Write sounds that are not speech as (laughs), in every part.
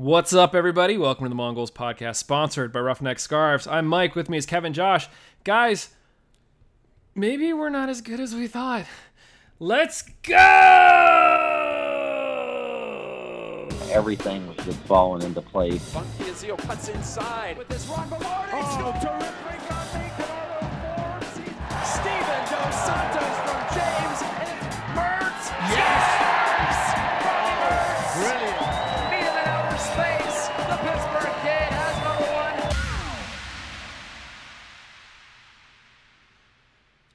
What's up, everybody? Welcome to the Mongols podcast, sponsored by Roughneck Scarves. I'm Mike. With me is Kevin Josh. Guys, maybe we're not as good as we thought. Let's go! Everything was just falling into place. Funky Azio cuts inside with this run. Velarde oh, terrific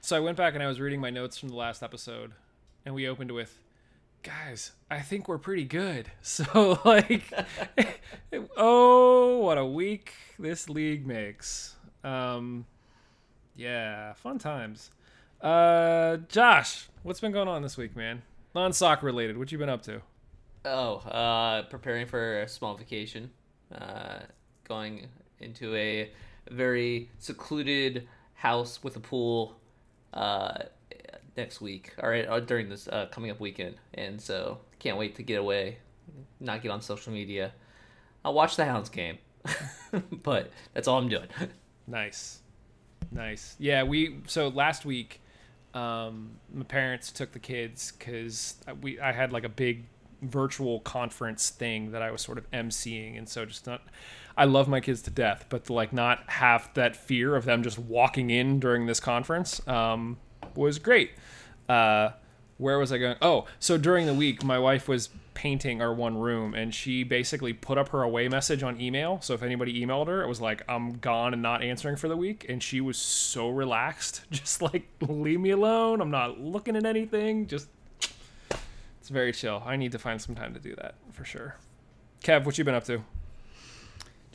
So I went back and I was reading my notes from the last episode, and we opened with, guys, I think we're pretty good. (laughs) So, like, (laughs) oh, what a week this league makes. Um, yeah, fun times. Uh, Josh, what's been going on this week, man? Non soccer related. What you been up to? Oh, uh, preparing for a small vacation. Uh, going into a very secluded house with a pool uh, next week, or uh, during this uh, coming up weekend. And so can't wait to get away, not get on social media. I'll watch the Hounds game, (laughs) but that's all I'm doing. (laughs) Nice, nice. Yeah, we so last week, um, my parents took the kids because we I had like a big virtual conference thing that I was sort of emceeing, and so just not. I love my kids to death, but to like not have that fear of them just walking in during this conference um, was great. Uh, where was I going? Oh, so during the week, my wife was painting our one room, and she basically put up her away message on email. So if anybody emailed her, it was like, "I'm gone and not answering for the week," and she was so relaxed, (laughs) just like, "Leave me alone. I'm not looking at anything. Just it's very chill. I need to find some time to do that for sure." Kev, what you been up to?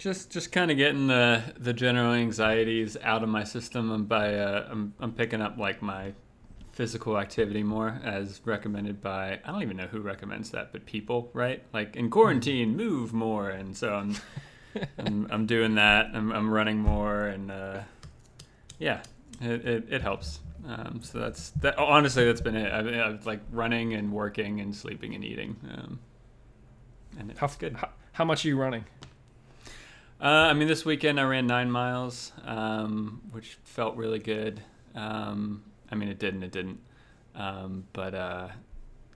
Just, just kind of getting the the general anxieties out of my system, and by uh, I'm I'm picking up like my physical activity more as recommended by I don't even know who recommends that, but people, right? Like in quarantine, move more, and so I'm (laughs) I'm, I'm doing that. I'm, I'm running more, and uh, yeah, it, it, it helps. Um, so that's that. Honestly, that's been it. I've, I've like running and working and sleeping and eating, um, and it's How good. How, how much are you running? Uh, I mean, this weekend I ran nine miles, um, which felt really good. Um, I mean, it didn't, it didn't. Um, but uh,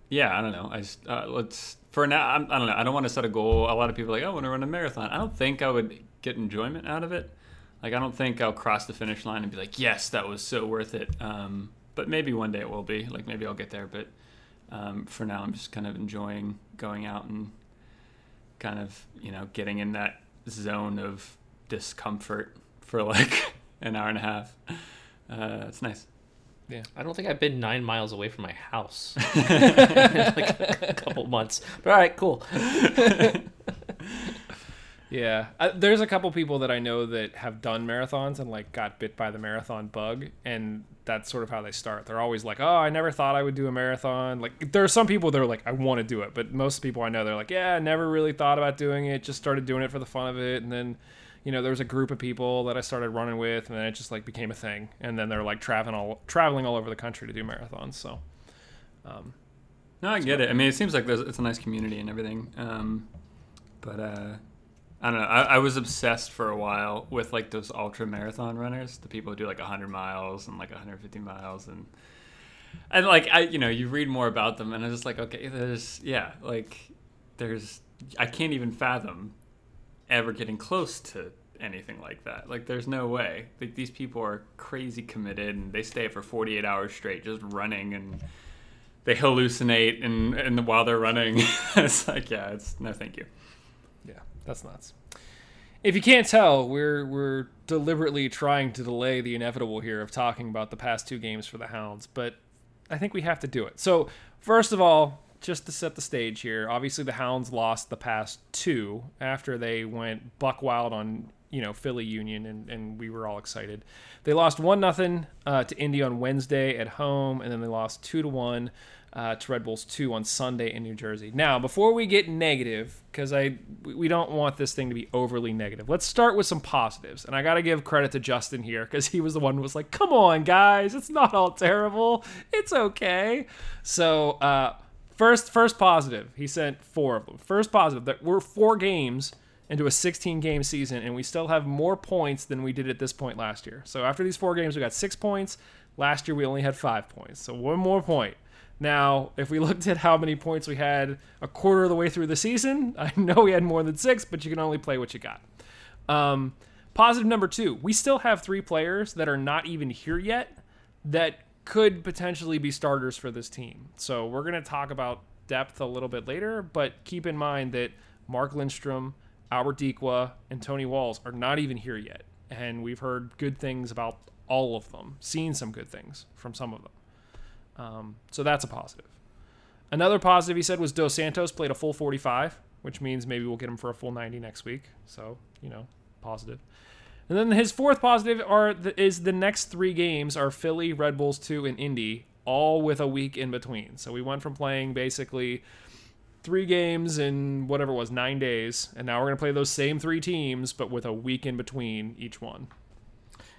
yeah, I don't know. I just uh, let's for now. I'm, I don't know. I don't want to set a goal. A lot of people are like, "Oh, I want to run a marathon. I don't think I would get enjoyment out of it. Like, I don't think I'll cross the finish line and be like, "Yes, that was so worth it." Um, but maybe one day it will be. Like, maybe I'll get there. But um, for now, I'm just kind of enjoying going out and kind of you know getting in that zone of discomfort for like (laughs) an hour and a half. Uh, it's nice. Yeah, I don't think I've been nine miles away from my house (laughs) in like a couple months. But all right, cool. (laughs) Yeah, uh, there's a couple people that I know that have done marathons and like got bit by the marathon bug, and that's sort of how they start. They're always like, "Oh, I never thought I would do a marathon." Like, there are some people that are like, "I want to do it," but most people I know they're like, "Yeah, I never really thought about doing it. Just started doing it for the fun of it." And then, you know, there was a group of people that I started running with, and then it just like became a thing. And then they're like traveling all traveling all over the country to do marathons. So, um, No, I get it. I mean, it seems like there's, it's a nice community and everything. Um, but uh, I don't know. I, I was obsessed for a while with like those ultra marathon runners, the people who do like 100 miles and like 150 miles, and and like I, you know, you read more about them, and I'm just like, okay, there's yeah, like there's I can't even fathom ever getting close to anything like that. Like, there's no way. Like, these people are crazy committed, and they stay for 48 hours straight just running, and they hallucinate, and and while they're running, (laughs) it's like, yeah, it's no, thank you. That's nuts. If you can't tell, we're we're deliberately trying to delay the inevitable here of talking about the past two games for the Hounds, but I think we have to do it. So, first of all, just to set the stage here, obviously the Hounds lost the past two after they went buck wild on you know Philly Union, and, and we were all excited. They lost one nothing uh, to Indy on Wednesday at home, and then they lost two to one uh, to Red Bulls two on Sunday in New Jersey. Now, before we get negative, because I we don't want this thing to be overly negative, let's start with some positives. And I got to give credit to Justin here because he was the one who was like, "Come on, guys, it's not all terrible. It's okay." So. Uh, First, first positive. He sent four of them. First positive that we're four games into a 16 game season, and we still have more points than we did at this point last year. So after these four games, we got six points. Last year, we only had five points. So one more point. Now, if we (laughs) looked at how many points we had a quarter of the way through the season, (laughs) I know we had more than six, but you can only play what you got. Um, positive number two, we still have three players that are not even here yet that could potentially be starters for this team. So we're going to talk about depth a little bit later, but keep in mind that Mark Lindstrom, Albert Dikwa, and Tony Walls are not even here yet. And we've heard good things about all of them, seen some good things from some of them. Um, so that's a positive. Another positive he said was Dos Santos played a full 45, which means maybe we'll get him for a full 90 next week. So, you know, positive. And then his fourth positive are the, is the next three games are Philly, Red Bulls 2, and Indy, all with a week in between. So we went from playing basically three games in whatever it was, nine days, and now we're going to play those same three teams, but with a week in between each one.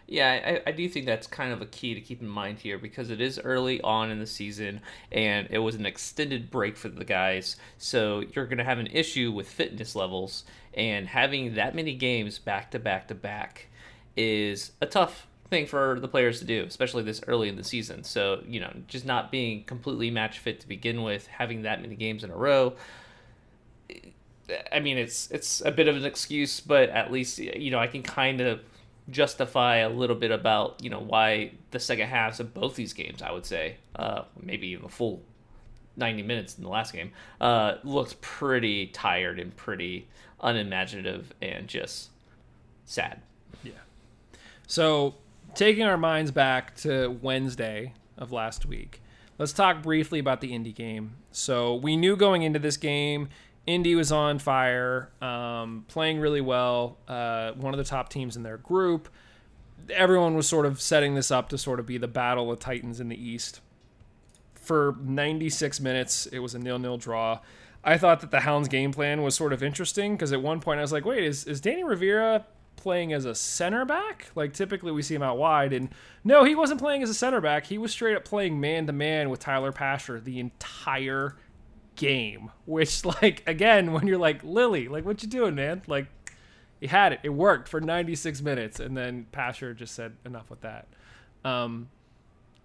Yeah, I, I do think that's kind of a key to keep in mind here because it is early on in the season and it was an extended break for the guys. So you're going to have an issue with fitness levels, and having that many games back to back to back is a tough thing for the players to do, especially this early in the season. So, you know, just not being completely match fit to begin with, having that many games in a row. I mean, it's it's a bit of an excuse, but at least you know I can kind of justify a little bit about you know why the second halves of both these games I would say uh, maybe even a full 90 minutes in the last game uh, looked pretty tired and pretty unimaginative and just sad. Yeah. So taking our minds back to Wednesday of last week, let's talk briefly about the Indy game. So we knew going into this game Indy was on fire, um, playing really well. Uh, one of the top teams in their group. Everyone was sort of setting this up to sort of be the battle of Titans in the East. For 96 minutes, it was a nil-nil draw. I thought that the Hounds' game plan was sort of interesting because at one point I was like, "Wait, is is Danny Rivera playing as a center back? Like typically we see him out wide, and no, he wasn't playing as a center back. He was straight up playing man to man with Tyler Pasher the entire game. Which, (laughs) like, again, when you're like Lilley, like, what you doing, man? Like, he had it. It worked for 96 minutes, and then Pasher just said enough with that. Um,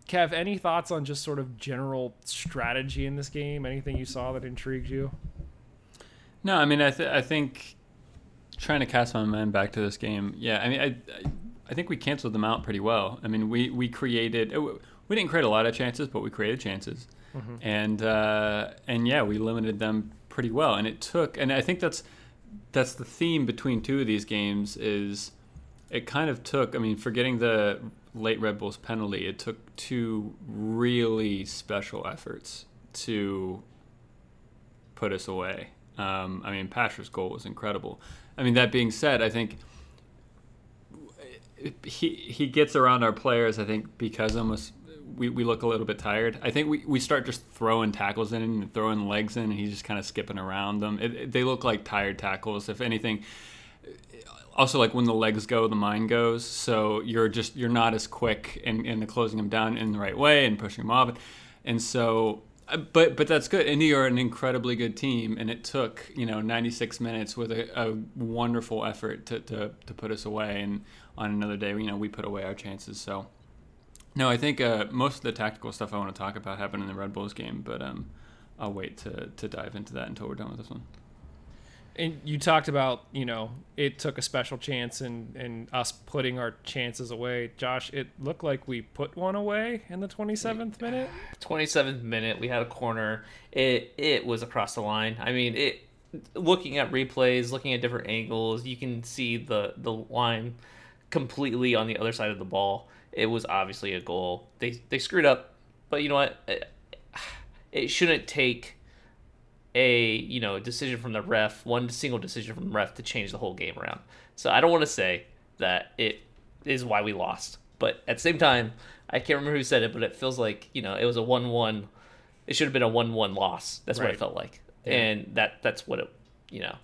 Kev, any thoughts on just sort of general strategy in this game? Anything you saw that intrigued you? No, I mean, I, th- I think trying to cast my mind back to this game. Yeah, I mean, I, I, think we canceled them out pretty well. I mean, we we created we didn't create a lot of chances, but we created chances, mm-hmm. and uh, and yeah, we limited them pretty well. And it took, and I think that's that's the theme between two of these games is it kind of took. I mean, forgetting the late Red Bulls penalty, it took two really special efforts to put us away. Um, I mean, Pasher's goal was incredible. I mean, that being said, I think he he gets around our players. I think because almost we, we look a little bit tired. I think we, we start just throwing tackles in and throwing legs in, and he's just kind of skipping around them. It, it, they look like tired tackles. If anything, also like when the legs go, the mind goes. So you're just you're not as quick in, in closing them down in the right way and pushing them off. And so uh, but but that's good. Indy are an incredibly good team, and it took you know 96 minutes with a, a wonderful effort to, to, to put us away. And on another day, you know, we put away our chances. So no, I think uh, most of the tactical stuff I want to talk about happened in the Red Bulls game, but um, I'll wait to to dive into that until we're done with this one. And you talked about, you know, it took a special chance and, and us putting our chances away. Josh, it looked like we put one away in the 27th minute. 27th minute, we had a corner. It it was across the line. I mean, it looking at replays, looking at different angles, you can see the the line completely on the other side of the ball. It was obviously a goal. They they screwed up, but you know what? It shouldn't take a you know decision from the ref, one single decision from the ref to change the whole game around. So I don't want to say that it is why we lost, but at the same time, I can't remember who said it, but it feels like you know it was a one-one. It should have been a one-one loss. That's right. what it felt like, yeah. and that that's what it you know.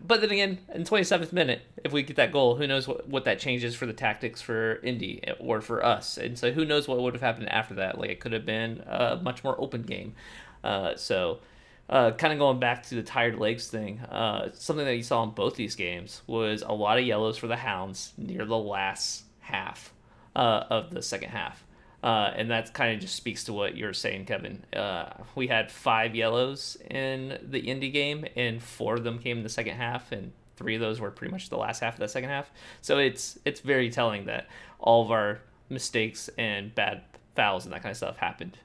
But then again, in 27th minute, if we get that goal, who knows what, what that changes for the tactics for Indy or for us. And so who knows what would have happened after that. Like it could have been a much more open game. Uh, so, uh, kind of going back to the tired legs thing, uh, something that you saw in both these games was a lot of yellows for the Hounds near the last half uh, of the second half. Uh, and that kind of just speaks to what you're saying, Kevin. Uh, we had five yellows in the Indy game, and four of them came in the second half, and three of those were pretty much the last half of the second half. So it's it's very telling that all of our mistakes and bad fouls and that kind of stuff happened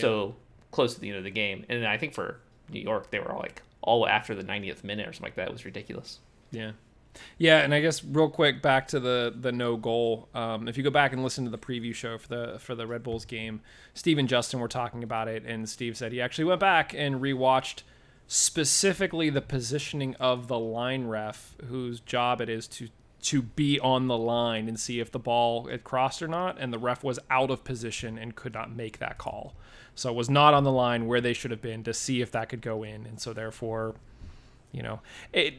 so close to the end of the game. And I think for New York, they were all like all after the 90th minute or something like that. It was ridiculous. Yeah. Yeah, and I guess real quick back to the the no goal. Um, if you go back and listen to the preview show for the for the Red Bulls game, Steve and Justin were talking about it, and Steve said he actually went back and rewatched specifically the positioning of the line ref, whose job it is to to be on the line and see if the ball had crossed or not, and the ref was out of position and could not make that call. So it was not on the line where they should have been to see if that could go in, and so therefore you know. It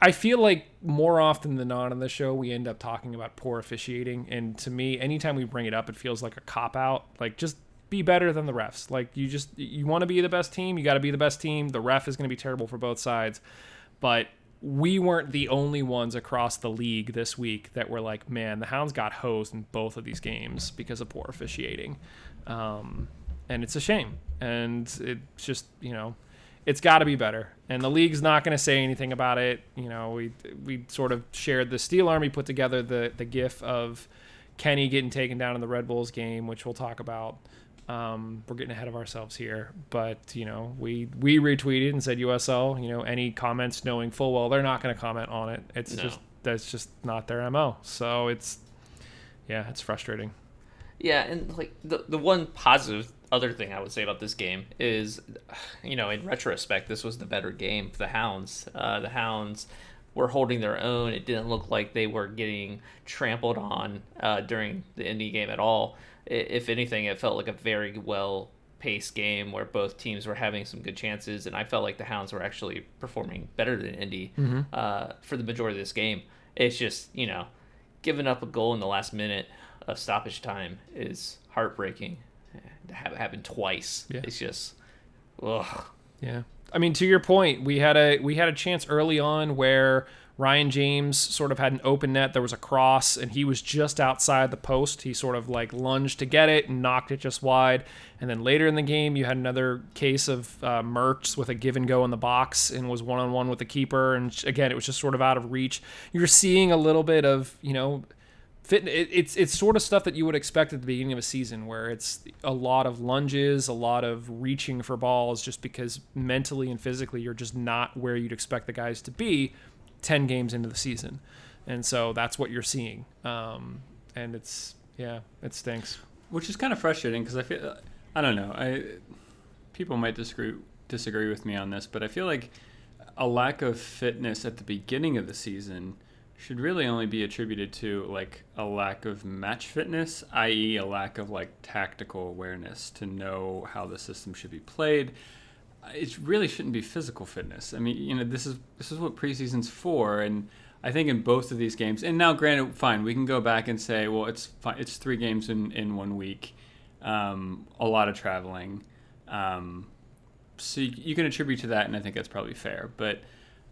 i feel like more often than not on the show we end up talking about poor officiating. And to me anytime we bring it up it feels like a cop out. Like just be better than the refs. Like you just you want to be the best team you got to be the best team. The ref is going to be terrible for both sides. But we weren't the only ones across the league this week that were like man the hounds got hosed in both of these games because of poor officiating. Um, and it's a shame. And it's just you know it's got to be better. And the league's not going to say anything about it. You know, we we sort of shared the Steel Army put together the the GIF of Kenny getting taken down in the Red Bulls game, which we'll talk about. Um, we're getting ahead of ourselves here, but you know, we we retweeted and said USL. You know, any comments knowing full well they're not going to comment on it. It's No. just that's just not their mo. So it's yeah, it's frustrating. Yeah, and like the the one positive other thing I would say about this game is, you know, in retrospect, this was the better game for the Hounds. Uh, the Hounds were holding their own. It didn't look like they were getting trampled on uh, during the Indy game at all. If anything, it felt like a very well paced game where both teams were having some good chances, and I felt like the Hounds were actually performing better than Indy uh, for the majority of this game. It's just you know, giving up a goal in the last minute of stoppage time is heartbreaking. Have it happen twice, Yeah. it's just, ugh. Yeah. I mean, to your point, we had a we had a chance early on where Ryan James sort of had an open net. There was a cross, and he was just outside the post. He sort of like lunged to get it and knocked it just wide. And then later in the game, you had another case of uh, Mertz with a give and go in the box and was one on one with the keeper. And again, it was just sort of out of reach. You're seeing a little bit of you know it, it's it's sort of stuff that you would expect at the beginning of a season where it's a lot of lunges a lot of reaching for balls just because mentally and physically you're just not where you'd expect the guys to be 10 games into the season. And so that's what you're seeing. Um, and it's yeah it stinks. Which is kind of frustrating because I feel I don't know I people might disagree disagree with me on this, but I feel like a lack of fitness at the beginning of the season should really only be attributed to like a lack of match fitness, i.e., a lack of like tactical awareness to know how the system should be played. It really shouldn't be physical fitness. I mean, you know, this is this is what preseason's for, and I think in both of these games, and now granted, fine, we can go back and say, well, it's fine, it's three games in in one week, um, a lot of traveling, um, so you, you can attribute to that, and I think that's probably fair. But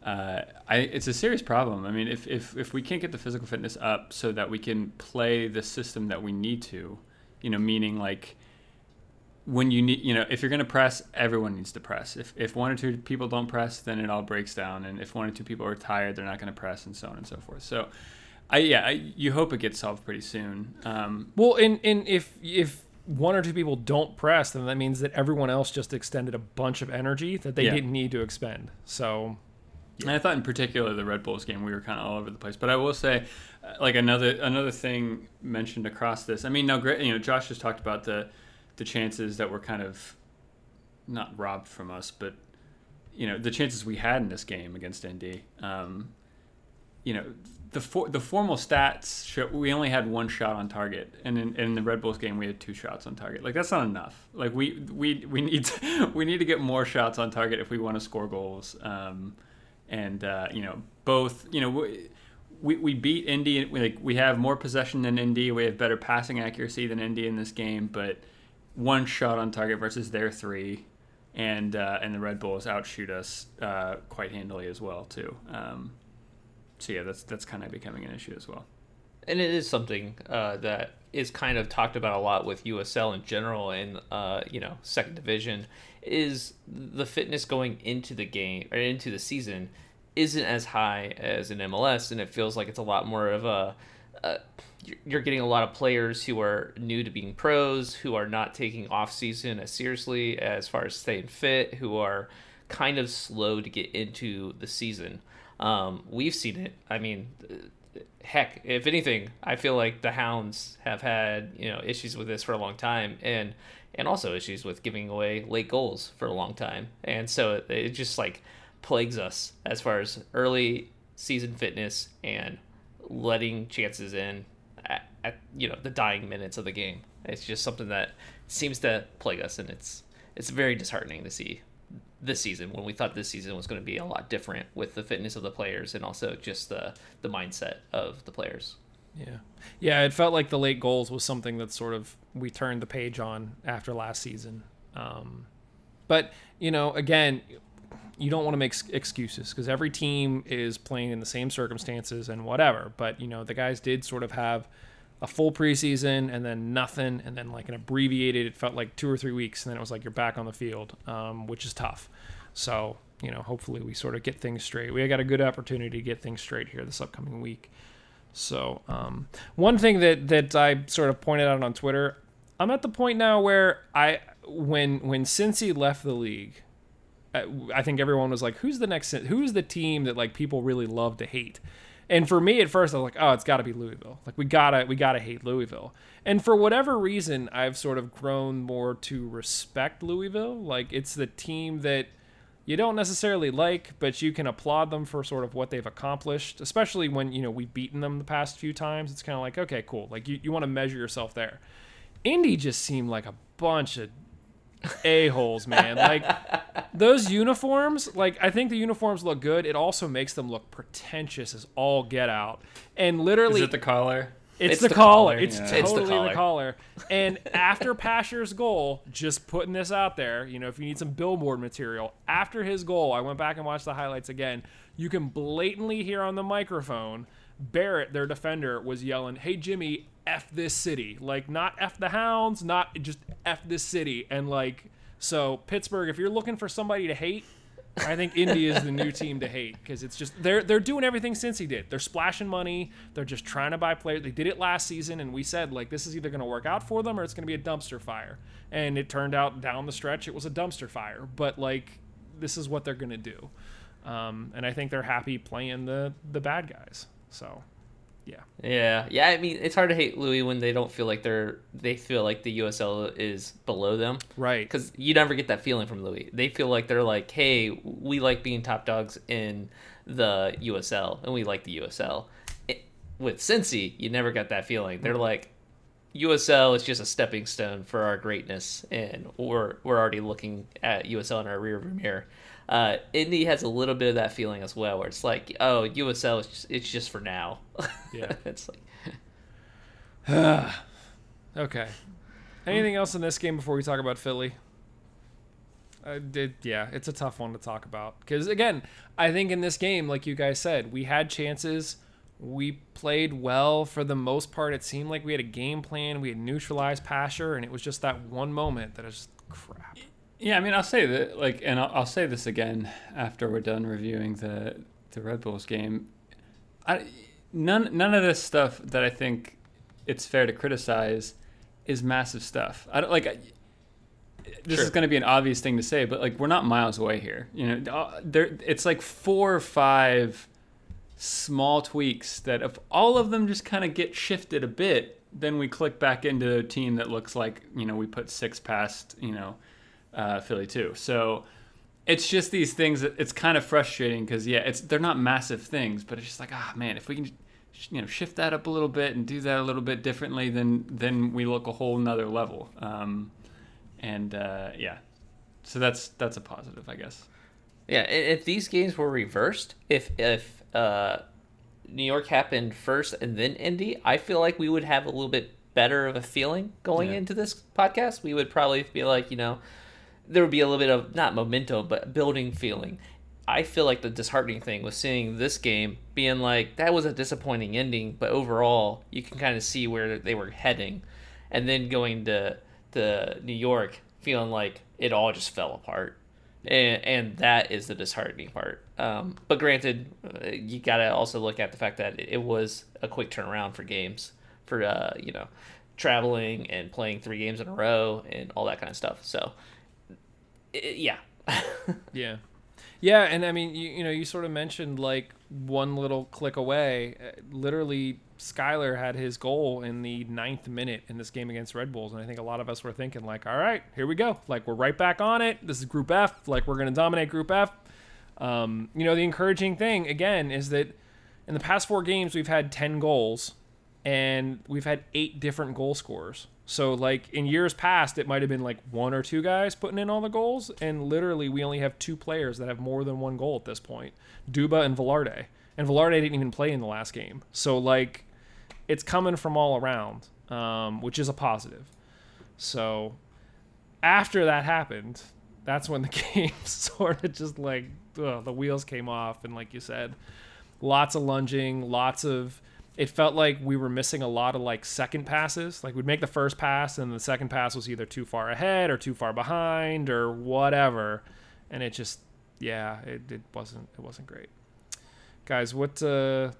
uh, I, it's a serious problem. I mean, if, if if we can't get the physical fitness up so that we can play the system that we need to, you know, meaning like when you need, you know, if you're going to press, everyone needs to press. If, if one or two people don't press, then it all breaks down. And if one or two people are tired, they're not going to press, and so on and so forth. So, I yeah, I, you hope it gets solved pretty soon. Um, well and, and if if one or two people don't press then that means that everyone else just extended a bunch of energy that they Yeah. didn't need to expend so And I thought in particular the Red Bulls game we were kind of all over the place. But I will say, uh, like another another thing mentioned across this. I mean, now great, you know, Josh just talked about the the chances that were kind of not robbed from us, but you know the chances we had in this game against Indy. Um, you know, the for, the formal stats show we only had one shot on target, and in, in the Red Bulls game we had two shots on target. Like that's not enough. Like we we we need to, (laughs) we need to get more shots on target if we want to score goals. Um, and uh, you know both you know we, we, beat Indy we, like we have more possession than Indy we have better passing accuracy than Indy in this game but one shot on target versus their three and uh, and the Red Bulls outshoot us uh, quite handily as well too. Um, so yeah, that's that's kind of becoming an issue as well. and it is something uh, that is kind of talked about a lot with USL in general and uh, you know second division is the fitness going into the game or into the season isn't as high as in MLS and it feels like it's a lot more of a, you're getting a lot of players who are new to being pros who are not taking off season as seriously as far as staying fit who are kind of slow to get into the season. Um, we've seen it. I mean heck, if anything, I feel like the Hounds have had you know issues with this for a long time, and and also issues with giving away late goals for a long time, and so it, just like plagues us as far as early season fitness and letting chances in at, at you know the dying minutes of the game. It's just something that seems to plague us, and it's it's very disheartening to see this season when we thought this season was going to be a lot different with the fitness of the players and also just the the mindset of the players. Yeah. Yeah, it felt like the late goals was something that sort of we turned the page on after last season. Um, but, you know, again, you don't want to make excuses because every team is playing in the same circumstances and whatever. But, you know, the guys did sort of have a full preseason and then nothing and then like an abbreviated, it felt like two or three weeks and then it was like you're back on the field, um, which is tough. So, you know, hopefully we sort of get things straight. We got a good opportunity to get things straight here this upcoming week. So, um, one thing that that I sort of pointed out on Twitter, I'm at the point now where I when when Cincy left the league, I, I think everyone was like, "Who's the next? Who's the team that like people really love to hate?" And for me, at first, I was like, "Oh, it's got to be Louisville. Like we gotta we gotta hate Louisville." And for whatever reason, I've sort of grown more to respect Louisville. Like it's the team that you don't necessarily like, but you can applaud them for sort of what they've accomplished, especially when, you know, we've beaten them the past few times. It's kind of like, okay, cool. Like you, you want to measure yourself there. Indy just seemed like a bunch of a-holes, man. Like those uniforms, like I think the uniforms look good. It also makes them look pretentious as all get out. And literally. Is it the collar? It's, It's the, the collar. collar. It's Yeah. totally It's the the collar. collar. And after Pasher's goal, just putting this out there, you know, if you need some billboard material, after his goal, I went back and watched the highlights again. You can blatantly hear on the microphone Barrett, their defender, was yelling, "Hey Jimmy, f this city!" Like not f the Hounds, not just f this city. And like, so Pittsburgh, if you're looking for somebody to hate, I think Indy is the new team to hate because it's just they're they're doing everything Cincy did. They're splashing money. They're just trying to buy players. They did it last season, and we said like this is either going to work out for them or it's going to be a dumpster fire. And it turned out down the stretch it was a dumpster fire. But like this is what they're going to do, um, and I think they're happy playing the the bad guys. So yeah, Yeah, yeah. I mean, it's hard to hate Louis when they don't feel like they're they feel like the USL is below them. right. because you never get that feeling from Louis. They feel like they're like, hey, we like being top dogs in the USL, and we like the USL. It, with Cincy, you never got that feeling. They're mm-hmm. like, USL is just a stepping stone for our greatness, and we're we're already looking at USL in our rearview mirror. Uh, Indy has a little bit of that feeling as well, where it's like, oh, USL is just, it's just for now. (laughs) Yeah. it's like (sighs) Okay. Anything else in this game before we talk about Philly? I did, yeah, it's a tough one to talk about because again, I think in this game, like you guys said, we had chances. We played well for the most part. It seemed like we had a game plan. We had neutralized Pasher, and it was just that one moment that is crap. Yeah, I mean, I'll say that, like, and I'll, I'll say this again after we're done reviewing the the Red Bulls game. I, none none of this stuff that I think it's fair to criticize is massive stuff. I don't like. I, this Sure. is going to be an obvious thing to say, but like, we're not miles away here. You know, uh, there it's like four or five small tweaks that if all of them just kind of get shifted a bit, then we click back into a team that looks like you know we put six past you know uh, Philly too. So it's just these things that it's kind of frustrating because yeah, it's they're not massive things, but it's just like ah man, if we can you know shift that up a little bit and do that a little bit differently, then then we look a whole nother level. Um, and uh, yeah, so that's that's a positive, I guess. Yeah, if these games were reversed, if if uh, New York happened first and then Indy, I feel like we would have a little bit better of a feeling going Yeah. into this podcast. We would probably be like, you know, there would be a little bit of not momentum, but building feeling. I feel like the disheartening thing was seeing this game being like that was a disappointing ending, but overall you can kind of see where they were heading, and then going to the New York feeling like it all just fell apart, and and that is the disheartening part. Um, but granted, uh, you gotta also look at the fact that it was a quick turnaround for games, for uh, you know, traveling and playing three games in a row and all that kind of stuff. So, yeah. (laughs) Yeah. Yeah, and I mean, you, you know, you sort of mentioned like one little click away. Uh, literally, Skyler had his goal in the ninth minute in this game against Red Bulls, and I think a lot of us were thinking like, all right, here we go. Like we're right back on it. This is Group F. Like we're gonna dominate Group F. Um, you know, the encouraging thing again is that in the past four games we've had ten goals, and we've had eight different goal scorers. So like in years past, it might have been like one or two guys putting in all the goals, and literally we only have two players that have more than one goal at this point: Duba and Velarde. And Velarde didn't even play in the last game, so like it's coming from all around, um, which is a positive. So after that happened, that's when (laughs) the game (laughs) sort of just like ugh, the wheels came off, and like you said, lots of lunging, lots of it felt like we were missing a lot of like second passes. Like we'd make the first pass and the second pass was either too far ahead or too far behind or whatever. And it just yeah, it, it wasn't it wasn't great. Guys, what uh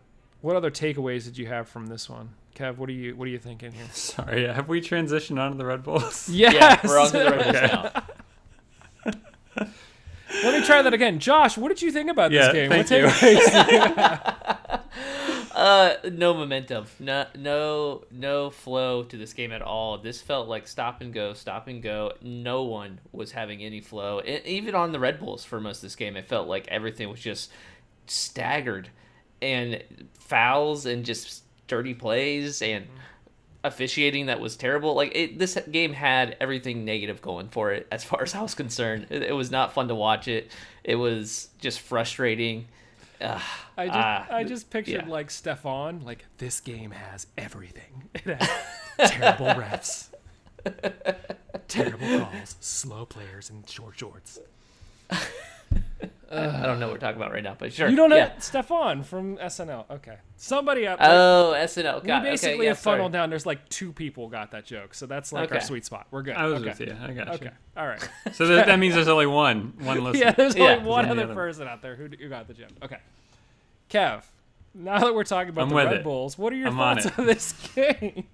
what other takeaways did you have from this one? Kev, what are you what are you thinking here? (laughs) Sorry, have we transitioned onto the Red Bulls? (laughs) Yes. Yeah, we're on to the Red Bulls now. (laughs) Let me try that again. Josh, what did you think about Yeah, this game? thank what you. Uh, no momentum, no, no, no flow to this game at all. This felt like stop and go, stop and go. No one was having any flow. Even on the Red Bulls for most of this game, it felt like everything was just staggered, and fouls and just dirty plays and officiating that was terrible. Like it, this game had everything negative going for it as far as I was concerned. It, it was not fun to watch it. It was just frustrating. Ugh, I just ah, I just pictured yeah. like Stefan, like this game has everything. (laughs) It has terrible refs, terrible calls, slow players, and short shorts. I don't know what we're talking about right now, but sure. You don't know Yeah. Stefan from SNL? Okay, somebody up. there. Oh, SNL. we basically okay, yeah, have funneled sorry. down. There's like two people got that joke, so that's like our sweet spot. We're good. I was okay. with you. I got you. Okay, all right. (laughs) So that, that means there's (laughs) only one, one listener. yeah, there's Yeah. only one Yeah, other person out there who, who got the joke. Okay, Kev. Now that we're talking about I'm the Red it. Bulls, what are your I'm thoughts it. on this (laughs) game?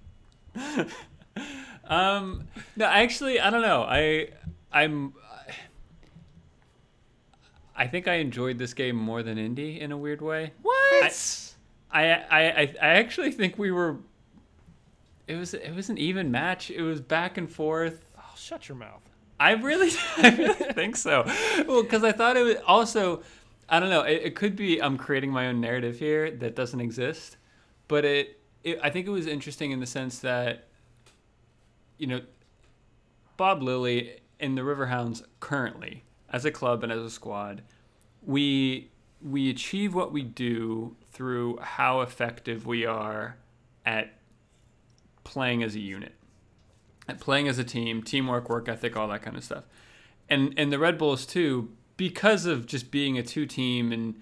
Um, no, actually, I don't know. I, I'm, I think I enjoyed this game more than Indy in a weird way. What? I, I, I, I actually think we were. It was, it was an even match. It was back and forth. oh, shut your mouth. I really, (laughs) I really think so. Well, because I thought it was also, I don't know. It, it could be I'm creating my own narrative here that doesn't exist, but it, it, I think it was interesting in the sense that, you know, Bob Lilley and the Riverhounds currently, as a club and as a squad, we we achieve what we do through how effective we are at playing as a unit at playing as a team, teamwork, work ethic, all that kind of stuff. And and the Red Bulls too, because of just being a two team and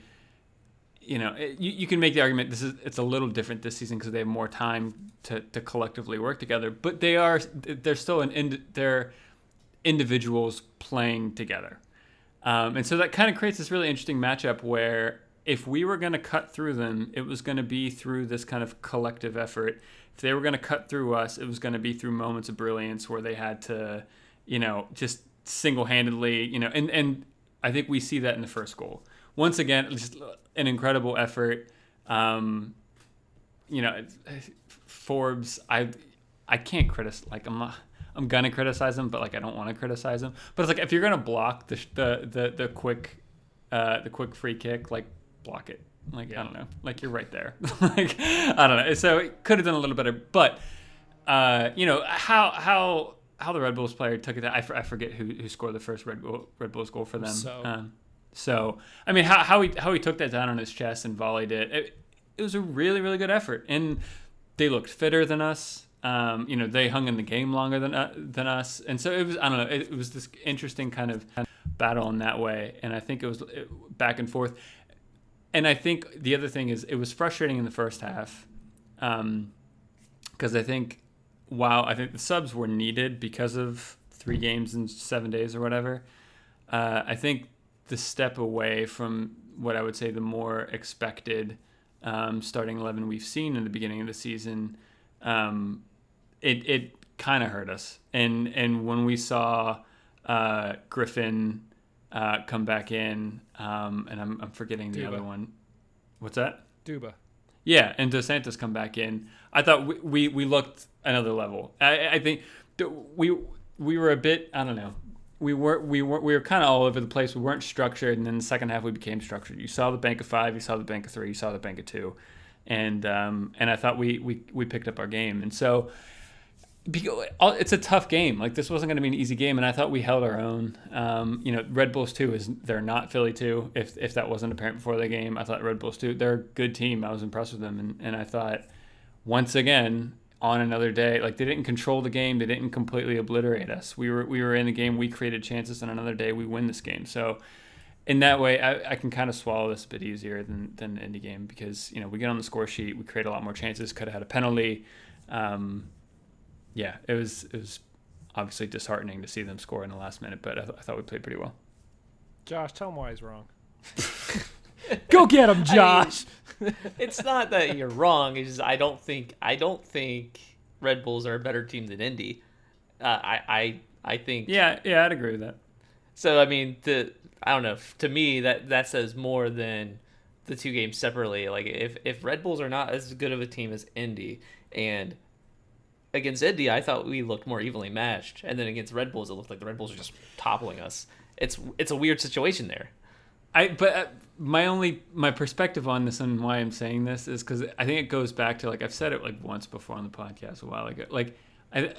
you know, it, you, you can make the argument this is it's a little different this season because they have more time to, to collectively work together. But they are they're still an ind, they're individuals playing together, um, and so that kind of creates this really interesting matchup where if we were going to cut through them, it was going to be through this kind of collective effort. If they were going to cut through us, it was going to be through moments of brilliance where they had to, you know, just single-handedly, you know, and and I think we see that in the first goal. Once again, just an incredible effort. Um, you know, Forbes, I I can't criticize like I'm not, I'm gonna criticize him, but like I don't want to criticize him. But it's like if you're gonna block the sh- the the, the quick uh, the quick free kick, like block it. Like I don't know, like you're right there. (laughs) like I don't know. So it could have done a little better, but uh, you know how how how the Red Bulls player took it. I, f- I forget who, who scored the first Red Bull Red Bulls goal for them. So. Um, so I mean, how how he how he took that down on his chest and volleyed it. It, it was a really really good effort, and they looked fitter than us. Um, you know, they hung in the game longer than uh, than us, and so it was. I don't know. It, it was this interesting kind of battle in that way, and I think it was back and forth. And I think the other thing is it was frustrating in the first half, because um, I think while I think the subs were needed because of three games in seven days or whatever, uh, I think the step away from what I would say the more expected um, starting eleven we've seen in the beginning of the season, um, it it kind of hurt us. And and when we saw uh, Griffin uh, come back in, um, and I'm I'm forgetting the Duba. other one. What's that? Duba. Yeah, and Dos Santos come back in. I thought we, we, we looked another level. I, I think we we were a bit I don't know. We were we were we were kind of all over the place. We weren't structured, and then the second half we became structured. You saw the bank of five, you saw the bank of three, you saw the bank of two, and um, and I thought we we we picked up our game. And so it's a tough game. Like this wasn't going to be an easy game, and I thought we held our own. Um, you know, Red Bulls two is they're not Philly two. If if that wasn't apparent before the game, I thought Red Bulls two they're a good team. I was impressed with them, and and I thought once again on another day, like they didn't control the game, they didn't completely obliterate us. We were we were in the game, we created chances, and another day we win this game. So. In that way, I, I can kind of swallow this a bit easier than, than the Indy game because you know we get on the score sheet, we create a lot more chances. Could have had a penalty, um, yeah, it was it was obviously disheartening to see them score in the last minute, but I, th- I thought we played pretty well. Josh, tell him why he's wrong. (laughs) Go get him, (laughs) Josh. (laughs) it's not that you're wrong. It's just I don't think I don't think Red Bulls are a better team than Indy. Uh, I I I think Yeah, yeah, I'd agree with that. So I mean, the I don't know. To me, that that says more than the two games separately. Like if if Red Bulls are not as good of a team as Indy, and against Indy, I thought we looked more evenly matched, and then against Red Bulls, it looked like the Red Bulls are just toppling us. It's it's a weird situation there. I but uh, my only my perspective on this and why I'm saying this is because I think it goes back to like I've said it like once before on the podcast a while ago. Like I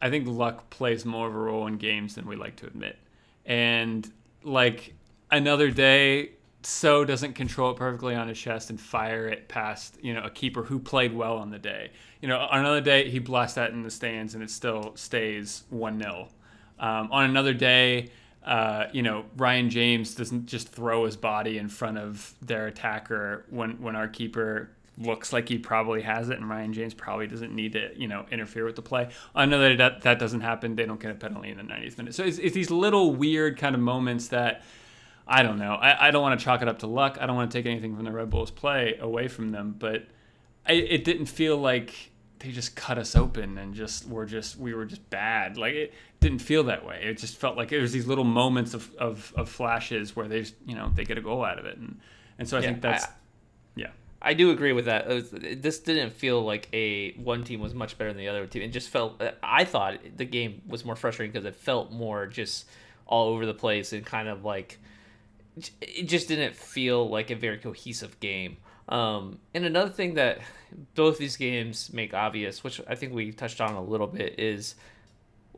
I think luck plays more of a role in games than we like to admit, and like another day. So doesn't control it perfectly on his chest and fire it past you know a keeper who played well on the day. You know, on another day he blasts that in the stands and it still stays one 0 um, On another day, uh, you know, Ryan James doesn't just throw his body in front of their attacker when, when our keeper looks like he probably has it, and Ryan James probably doesn't need to, you know, interfere with the play. On another day, that, that doesn't happen. They don't get a penalty in the 90th minute. So it's, it's these little weird kind of moments that I don't know. I, I don't want to chalk it up to luck. I don't want to take anything from the Red Bulls play away from them, but I, it didn't feel like they just cut us open and just were just we were just bad. Like it didn't feel that way. It just felt like it was these little moments of, of, of flashes where they just, you know they get a goal out of it, and and so I Yeah, think that's I- yeah I do agree with that. Was- this didn't feel like a one team was much better than the other team. It just felt. I thought the game was more frustrating because it felt more just all over the place and kind of like it just didn't feel like a very cohesive game. Um, and another thing that both these games make obvious, which I think we touched on a little bit, is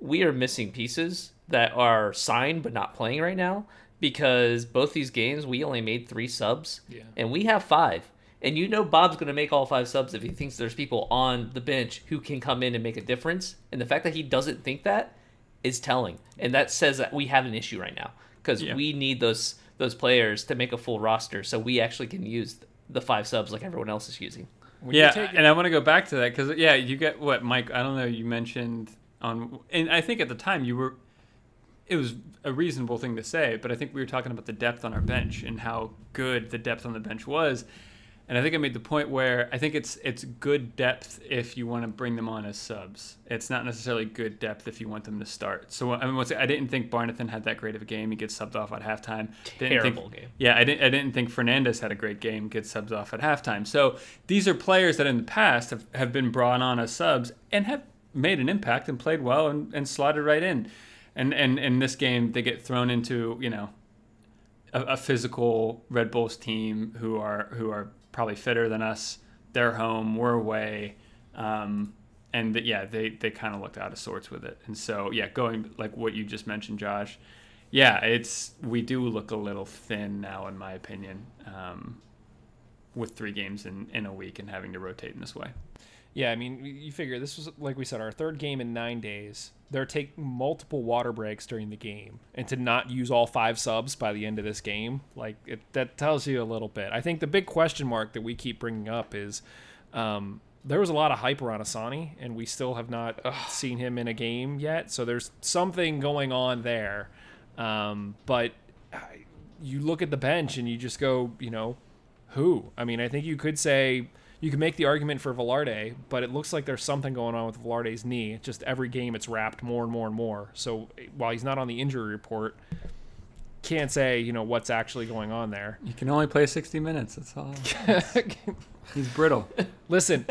we are missing pieces that are signed but not playing right now because both these games we only made three subs Yeah. and we have five. And you know Bob's going to make all five subs if he thinks there's people on the bench who can come in and make a difference. And the fact that he doesn't think that is telling. And that says that we have an issue right now because Yeah. we need those those players to make a full roster so we actually can use the five subs like everyone else is using. When yeah, take and I want to go back to that because yeah, you get what Mike. I don't know. You mentioned on, and I think at the time you were, it was a reasonable thing to say, but I think we were talking about the depth on our bench and how good the depth on the bench was, and I think I made the point where I think it's it's good depth if you want to bring them on as subs. It's not necessarily good depth if you want them to start. So I mean, once I didn't think Barnathan had that great of a game. He gets subbed off at halftime. Didn't think- Terrible game. yeah, I didn't. I didn't think Fernandez had a great game. Gets subs off at halftime. So these are players that in the past have, have been brought on as subs and have made an impact and played well and, and slotted right in. And and in this game they get thrown into you know a, a physical Red Bulls team who are who are probably fitter than us. They're home. We're away. Um, and that yeah, they they kind of looked out of sorts with it. And so yeah, going like what you just mentioned, Josh. Yeah, it's we do look a little thin now, in my opinion, um, with three games in, in a week and having to rotate in this way. Yeah, I mean, you figure this was like we said our third game in nine days. They're taking multiple water breaks during the game, and to not use all five subs by the end of this game, like it, that tells you a little bit. I think the big question mark that we keep bringing up is. Um, there was a lot of hype around Asani, and we still have not seen him in a game yet. So there's something going on there. Um, but you look at the bench and you just go, you know, who? I mean, I think you could say you can make the argument for Velarde, but it looks like there's something going on with Velarde's knee. Just every game it's wrapped more and more and more. So while he's not on the injury report, can't say you know what's actually going on there. You can only play 60 minutes. That's all. (laughs) He's brittle. listen,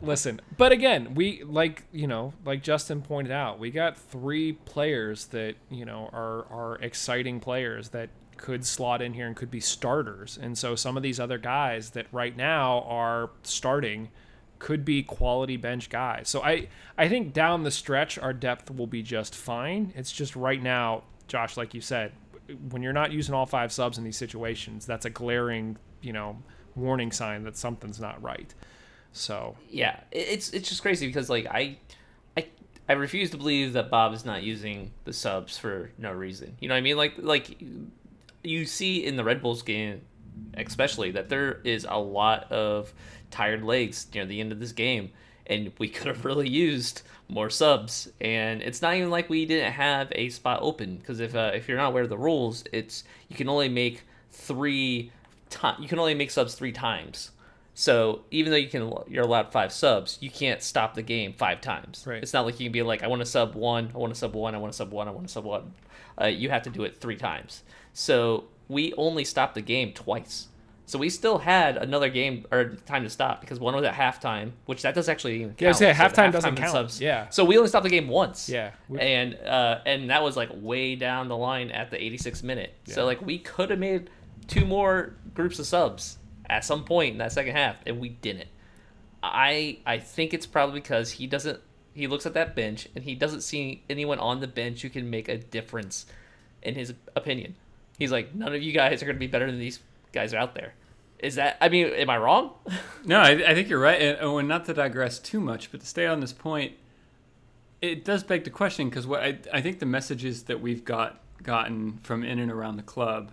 listen. But again, we like you know, like Justin pointed out, we got three players that you know are are exciting players that could slot in here and could be starters. And so some of these other guys that right now are starting could be quality bench guys. So I I think down the stretch our depth will be just fine. It's just right now, Josh, like you said, when you're not using all five subs in these situations, that's a glaring, you know, warning sign that something's not right. So yeah, it's it's just crazy because like I, I I refuse to believe that Bob is not using the subs for no reason. You know what I mean? Like like you see in the Red Bulls game, especially that there is a lot of tired legs near the end of this game, and we (laughs) could have really used more subs. And it's not even like we didn't have a spot open because if uh, if you're not aware of the rules, it's you can only make three ti- you can only make subs three times. So even though you can, you're allowed five subs. You can't stop the game five times. Right. It's not like you can be like, I want to sub one, I want to sub one, I want to sub one, I want to sub one. Uh, you have to do it three times. So we only stopped the game twice. So we still had another game or time to stop because one was at halftime, which that does actually even count. Yeah, gonna So halftime doesn't count. subs- Yeah. So we only stopped the game once. Yeah. We- And uh, and that was like way down the line at the 86th minute. Yeah. So like we could have made two more groups of subs at some point in that second half, and we didn't. I I think it's probably because he doesn't. He looks at that bench and he doesn't see anyone on the bench who can make a difference, in his opinion. He's like, none of you guys are going to be better than these guys out there. Is that? I mean, am I wrong? (laughs) No, I, I think you're right. And, oh, and not to digress too much, but to stay on this point, it does beg the question because what I, I think the messages that we've got gotten from in and around the club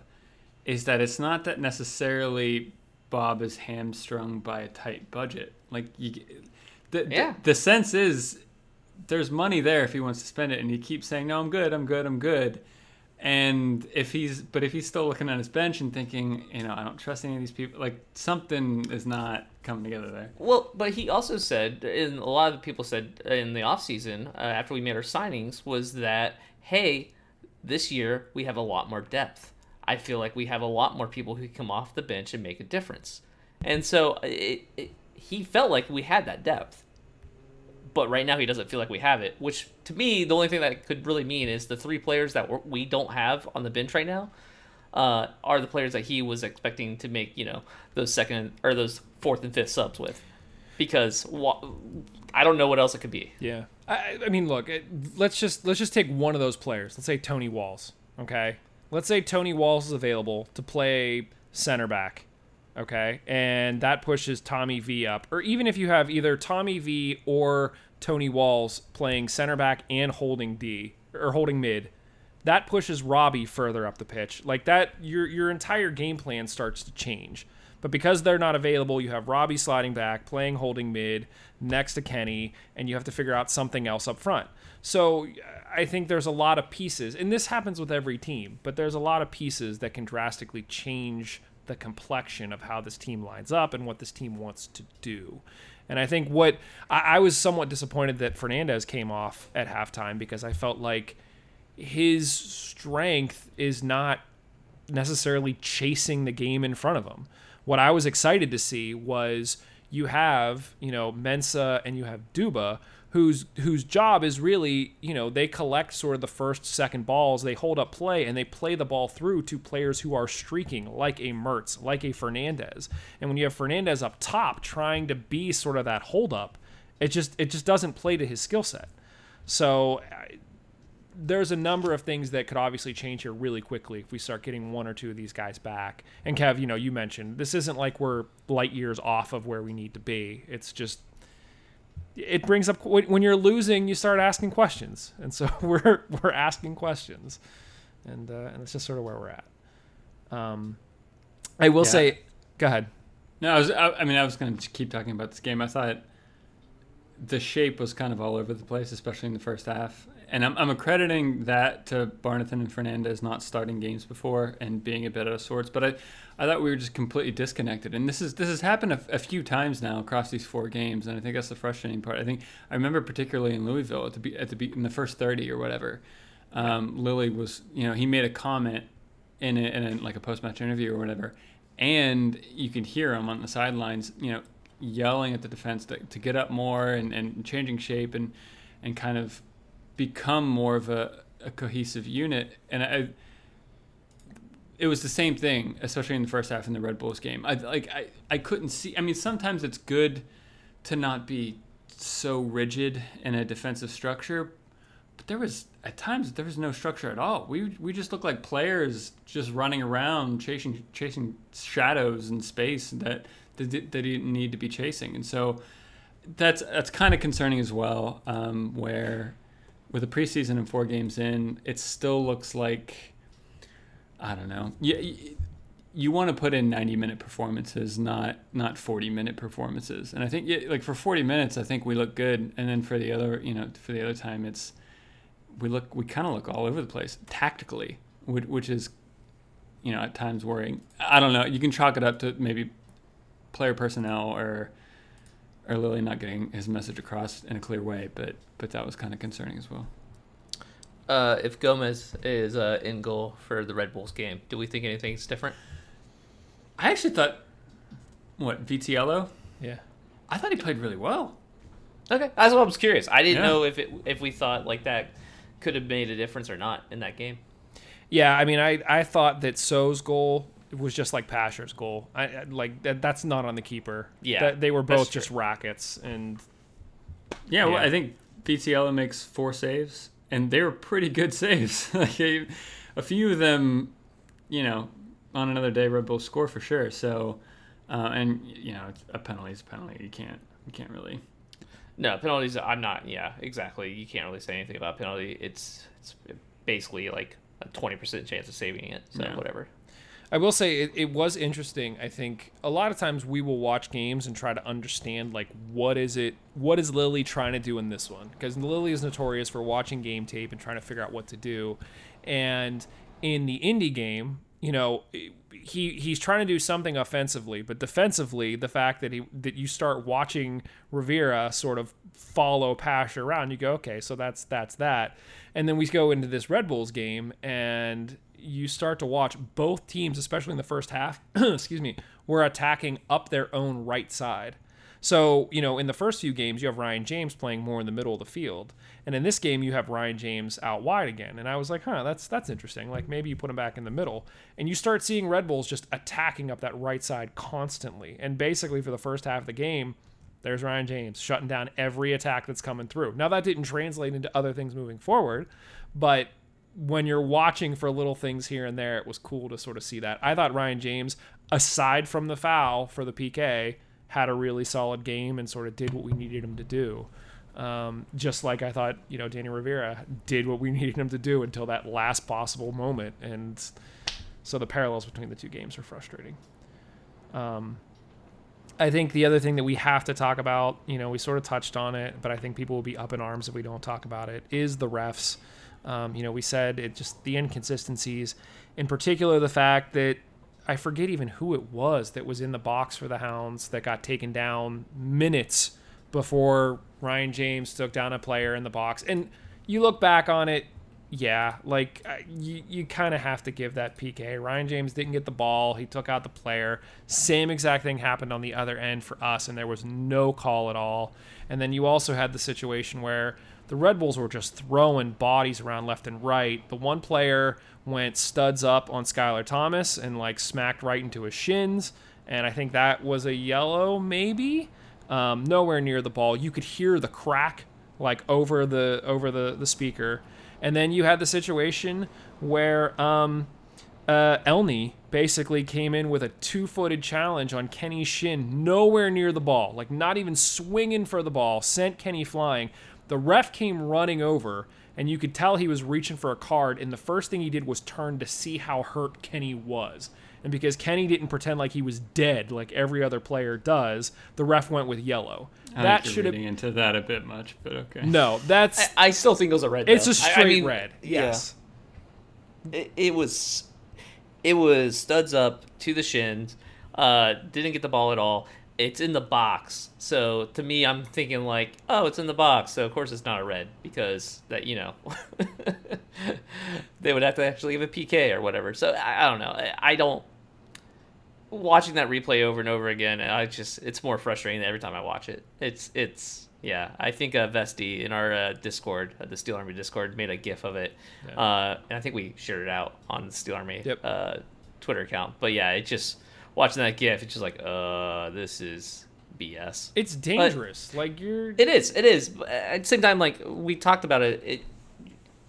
is that it's not that necessarily Bob is hamstrung by a tight budget. Like you, the, Yeah. the, the sense is there's money there if he wants to spend it, and he keeps saying, "No, I'm good, I'm good, I'm good." And if he's, but if he's still looking at his bench and thinking, you know, I don't trust any of these people, like something is not coming together there. Well, but he also said, and a lot of people said in the offseason, uh, after we made our signings, was that, hey, this year we have a lot more depth. I feel like we have a lot more people who come off the bench and make a difference. And so it, it, he felt like we had that depth. But right now he doesn't feel like we have it, which to me, the only thing that could really mean is the three players that we're, don't have on the bench right now uh, are the players that he was expecting to make, you know, those second or those fourth and fifth subs with, because I don't know what else it could be. Yeah, I, I mean, look, it, let's just let's just take one of those players. Let's say Tony Walls. Okay, let's say Tony Walls is available to play center back. Okay, and that pushes Tommy V up, or even if you have either Tommy V or Tony Walls playing center back and holding D or holding mid, that pushes Robbie further up the pitch. Like that, your your entire game plan starts to change. But because they're not available, you have Robbie sliding back, playing holding mid next to Kenny, and you have to figure out something else up front. So I think there's a lot of pieces, and this happens with every team, but there's a lot of pieces that can drastically change the complexion of how this team lines up and what this team wants to do. And I think what I, I was somewhat disappointed that Fernandez came off at halftime because I felt like his strength is not necessarily chasing the game in front of him. What I was excited to see was you have, you know, Mensa and you have Duba whose whose job is really, you know, they collect sort of the first second balls, they hold up play and they play the ball through to players who are streaking like a Mertz, like a Fernandez. And when you have Fernandez up top trying to be sort of that hold up, it just it just doesn't play to his skill set. So there's a number of things that could obviously change here really quickly if we start getting one or two of these guys back. And Kev, you know, you mentioned this isn't like we're light years off of where we need to be. It's just it brings up when you're losing, you start asking questions, and so (laughs) we're we're asking questions, and uh, and that's just sort of where we're at. Um, I will Yeah. say, go ahead. No, I was. I, I mean, I was going to keep talking about this game. I thought the shape was kind of all over the place, especially in the first half. And I'm, I'm accrediting that to Barnathan and Fernandez not starting games before and being a bit out of sorts. But I, I thought we were just completely disconnected. And this is this has happened a, a few times now across these four games. And I think that's the frustrating part. I think I remember particularly in Louisville at the at the in the first 30 or whatever. Um, Lilley was, you know, he made a comment in a, in a, like a post match interview or whatever, and you could hear him on the sidelines, you know, yelling at the defense to, to get up more and, and changing shape and and kind of become more of a, a cohesive unit. And I, it was the same thing, especially in the first half in the Red Bulls game. I like I, I couldn't see. I mean, sometimes it's good to not be so rigid in a defensive structure, but there was at times there was no structure at all. We we just looked like players just running around chasing chasing shadows in space that that, didn't need to be chasing, and so that's that's kind of concerning as well. Um, where with a preseason and four games in, it still looks like I don't know. You, you want to put in 90 minute performances, not not 40 minute performances. And I think like for 40 minutes, I think we look good, and then for the other, you know, for the other time, it's we look we kind of look all over the place tactically, which, which is you know at times worrying. I don't know. You can chalk it up to maybe player personnel or or Lilley not getting his message across in a clear way, but but that was kind of concerning as well. Uh, if Gomez is uh, in goal for the Red Bulls game, do we think anything's different? I actually thought what Vitiello. Yeah. I thought he played really well. Okay, that's what I was curious. I didn't Yeah. know if it if we thought like that could have made a difference or not in that game. Yeah, I mean, I, I thought that So's goal was just like Pasher's goal. I I- like that. That's not on the keeper. Yeah, That- they were both just rackets, and Yeah, well, I think Vitiello makes four saves, and they were pretty good (laughs) saves. like, he- a few of them, you know, on another day, Red Bull score for sure. So, uh, and you know, a penalty is a penalty. You can't, you can't really. No penalties. I'm not. Yeah, exactly. You can't really say anything about penalty. It's it's basically like a twenty percent chance of saving it. So Yeah. whatever. I will say it, it was interesting. I think a lot of times we will watch games and try to understand like what is it, what is Lilley trying to do in this one? Because Lilley is notorious for watching game tape and trying to figure out what to do. And in the Indy game, you know, he he's trying to do something offensively, but defensively, the fact that he that you start watching Rivera sort of follow Pash around, you go, okay, so that's that's that. And then we go into this Red Bulls game and you start to watch both teams, especially in the first half, (clears throat) excuse me, were attacking up their own right side. So, you know, in the first few games, you have Ryan James playing more in the middle of the field. And in this game, you have Ryan James out wide again. And I was like, huh, that's that's interesting. Like maybe you put him back in the middle. And you start seeing Red Bulls just attacking up that right side constantly. And basically for the first half of the game, there's Ryan James shutting down every attack that's coming through. Now that didn't translate into other things moving forward, but when you're watching for little things here and there, it was cool to sort of see that. I thought Ryan James, aside from the foul for the PK, had a really solid game and sort of did what we needed him to do. Um, just like I thought, you know, Danny Rivera did what we (laughs) needed him to do until that last possible moment. And so the parallels between the two games are frustrating. Um, I think the other thing that we have to talk about, you know, we sort of touched on it, but I think people will be up in arms if we don't talk about it, is the refs. Um, you know, we said it just the inconsistencies, in particular the fact that I forget even who it was that was in the box for the Hounds that got taken down minutes before Ryan James took down a player in the box. And you look back on it, yeah, like you, you kind of have to give that PK. Ryan James didn't get the ball, he took out the player. Same exact thing happened on the other end for us, and there was no call at all. And then you also had the situation where the Red Bulls were just throwing bodies around left and right. The one player went studs up on Skylar Thomas and like smacked right into his shins. And I think that was a yellow, maybe. Um, nowhere near the ball. You could hear the crack like over the over the, the speaker. And then you had the situation where um, uh, Elney basically came in with a two-footed challenge on Kenny's shin, nowhere near the ball, like not even swinging for the ball, sent Kenny flying. The ref came running over, and you could tell he was reaching for a card. And the first thing he did was turn to see how hurt Kenny was. And because Kenny didn't pretend like he was dead, like every other player does, the ref went with yellow. I that should have reading into that a bit much, but okay. no. That's I, I still think it was a red. it's though. a I- I straight mean, red. yeah. Yes. it, it was it was studs up to the shins uh didn't get the ball at all it's in the box. So to me i'm thinking like oh it's in the box. So of course it's not a red because that you know (laughs) they would have to actually give a pk or whatever. So i, I don't know. I, I don't watching that replay over and over again i just it's more frustrating every time i watch it. It's it's yeah i think uh, vesti in our uh, discord uh, the steel army discord made a gif of it. Uh, and i think we shared it out on the steel army Yep. uh, twitter account. But yeah it just watching that gif it's just like uh this is bs It's dangerous. like you're it is it is but at the same time like we talked about it it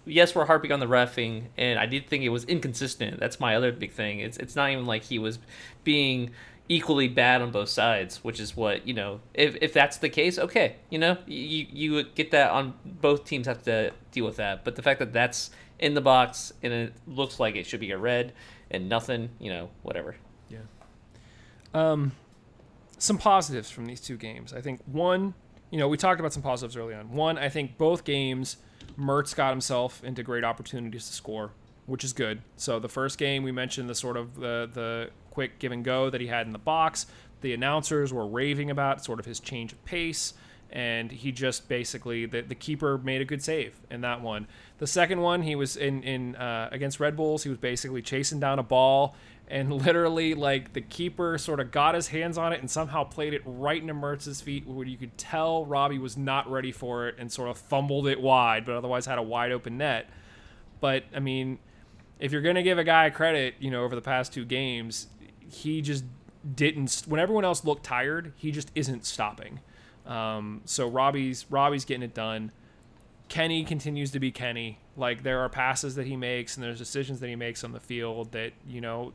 yes, we're harping on the refing, and I did think it was inconsistent. That's my other big thing. It's it's not even like he was being equally bad on both sides, which is what you know. If if that's the case, okay, you know, you you get that on both teams have to deal with that. But the fact that that's in the box and it looks like it should be a red and nothing, you know, whatever. Um, some positives from these two games. I think one, you know, we talked about some positives early on. One, I think both games, Mertz got himself into great opportunities to score, which is good. So the first game, we mentioned the sort of the the quick give and go that he had in the box. The announcers were raving about sort of his change of pace. And he just basically the, the keeper made a good save in that one. The second one, he was in in uh, against Red Bulls. He was basically chasing down a ball and literally like the keeper sort of got his hands on it and somehow played it right into Mertz's feet where you could tell Robbie was not ready for it and sort of fumbled it wide but otherwise had a wide open net. But I mean if you're going to give a guy credit you know over the past two games he just didn't when everyone else looked tired he just isn't stopping. Um, so Robbie's Robbie's getting it done. Kenny continues to be Kenny. Like there are passes that he makes and there's decisions that he makes on the field that you know,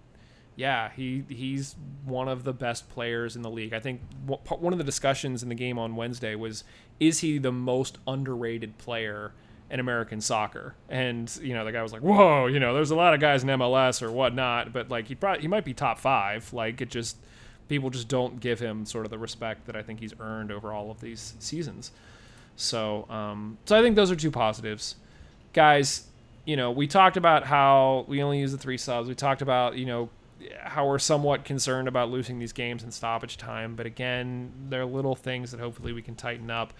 yeah, he he's one of the best players in the league. I think one of the discussions in the game on Wednesday was is he the most underrated player in American soccer? And you know, the guy was like, "Whoa, you know, there's a lot of guys in MLS or whatnot, but like he probably he might be top five. Like it just people just don't give him sort of the respect that I think he's earned over all of these seasons." So, um, so I think those are two positives, guys. You know, we talked about how we only use the three subs. We talked about you know how we're somewhat concerned about losing these games in stoppage time, but again, there are little things that hopefully we can tighten up.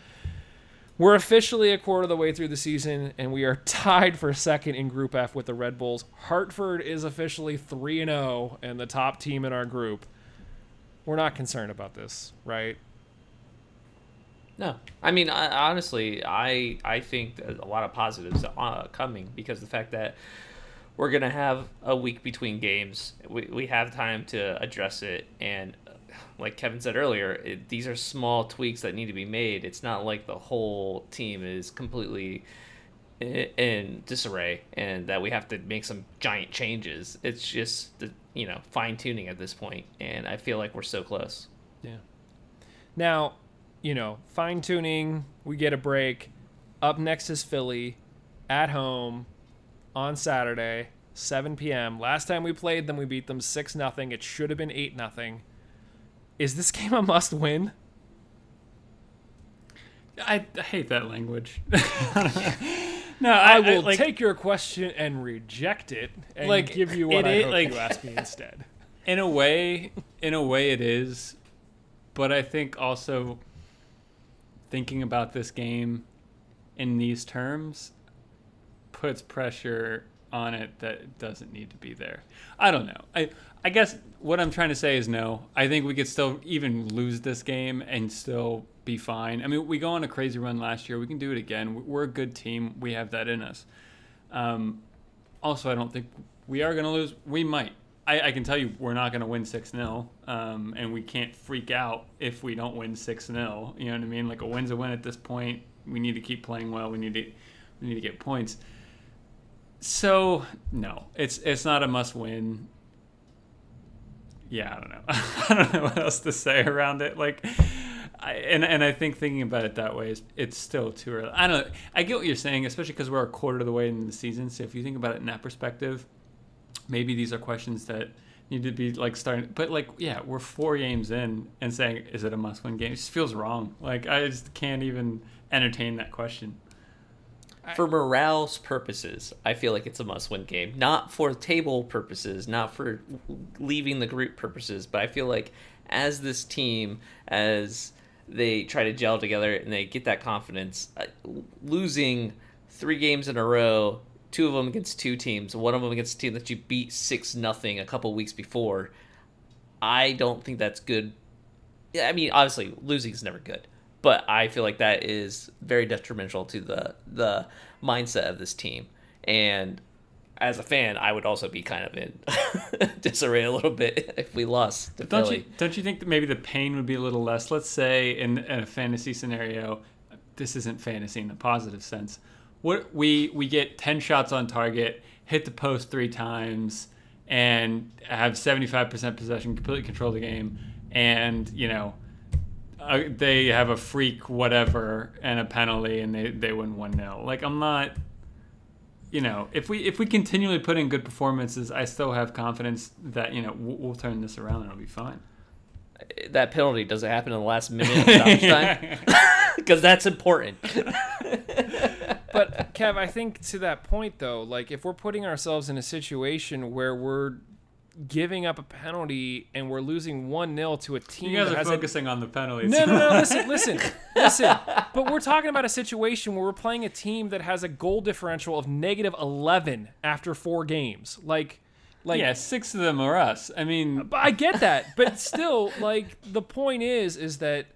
We're officially a quarter of the way through the season, and we are (laughs) tied for second in Group F with the Red Bulls. Hartford is officially three and zero and the top team in our group. We're not concerned about this, right? No, I mean I, honestly, I I think a lot of positives uh, coming because the fact that we're gonna have a week between games, we we have time to address it, and like Kevin said earlier, it, these are small tweaks that need to be made. It's not like the whole team is completely in disarray and that we have to make some giant changes. It's just the you know fine tuning at this point, and I feel like we're so close. Yeah. Now, you know, fine tuning, we get a break. Up next is Philly at home on Saturday, 7 p.m. Last time we played them, we beat them 6 nothing. It should have been 8 nothing. Is this (laughs) game a must win? I, I hate that language. (laughs) no, I, I, will like, take your question and reject it and Like, give you what it I hope like- you ask me instead. (laughs) in a way in a way it is but i think also thinking about this game in these terms puts pressure on it that doesn't need to be there i don't know i i guess what i'm trying to say is no i think we could still even lose this game and still be fine i mean we go on a crazy run last year we can do it again we're a good team we have that in us um, also, I don't think we are going to lose. We might. I, I can tell you we're not going to win 6 0. Um, and we can't freak out if we don't win 6 0. You know what I mean? Like a win's a win at this point. We need to keep playing well. We need to, we need to get points. So no, it's it's not a must win. Yeah, I don't know. (laughs) I don't know what else to say around it. Like, I, and and I think thinking about it that way is it's still too early. I don't. I get what you're saying, especially because we're a quarter of the way in the season. So if you think about it in that perspective, maybe these are questions that need to be like starting. But like, yeah, we're four games in and saying, is it a must win game? It just feels wrong. Like I just can't even entertain that question. For morale's purposes, I feel like it's a must-win game. Not for table purposes, not for leaving the group purposes, but I feel like as this team, as they try to gel together and they get that confidence, uh, losing three games in a row, two of them against two teams, one of them against a team that you beat six nothing a couple weeks before, I don't think that's good. I mean, obviously, losing is never good but I feel like that is very detrimental to the the mindset of this team. And as a fan, I would also be kind of in (laughs) disarray a little bit if we lost to don't Philly. You, don't you think that maybe the pain would be a little less? Let's say in, in a fantasy scenario, this isn't fantasy in the positive sense. What we we get ten shots on target, hit the post three times, and have seventy five percent possession, completely control the game, and you know uh, they have a freak whatever and a penalty and they, they win 1-0 like i'm not you know if we if we continually put in good performances i still have confidence that you know we'll, we'll turn this around and it'll be fine. That penalty does it happen in the last minute of (laughs) stoppage time? (laughs) Because that's important. (laughs) But kev i think to that point though like if we're putting ourselves in a situation where we're giving up a penalty and we're losing one 0 to a team. You guys that are has focusing on the penalties. No, no, no. (laughs) Listen, listen, listen. But we're talking about a situation where we're playing a team that has a goal differential of negative eleven after four games. Like, like yeah, six of them are us. I mean, But I get that, but still, like the point is, is that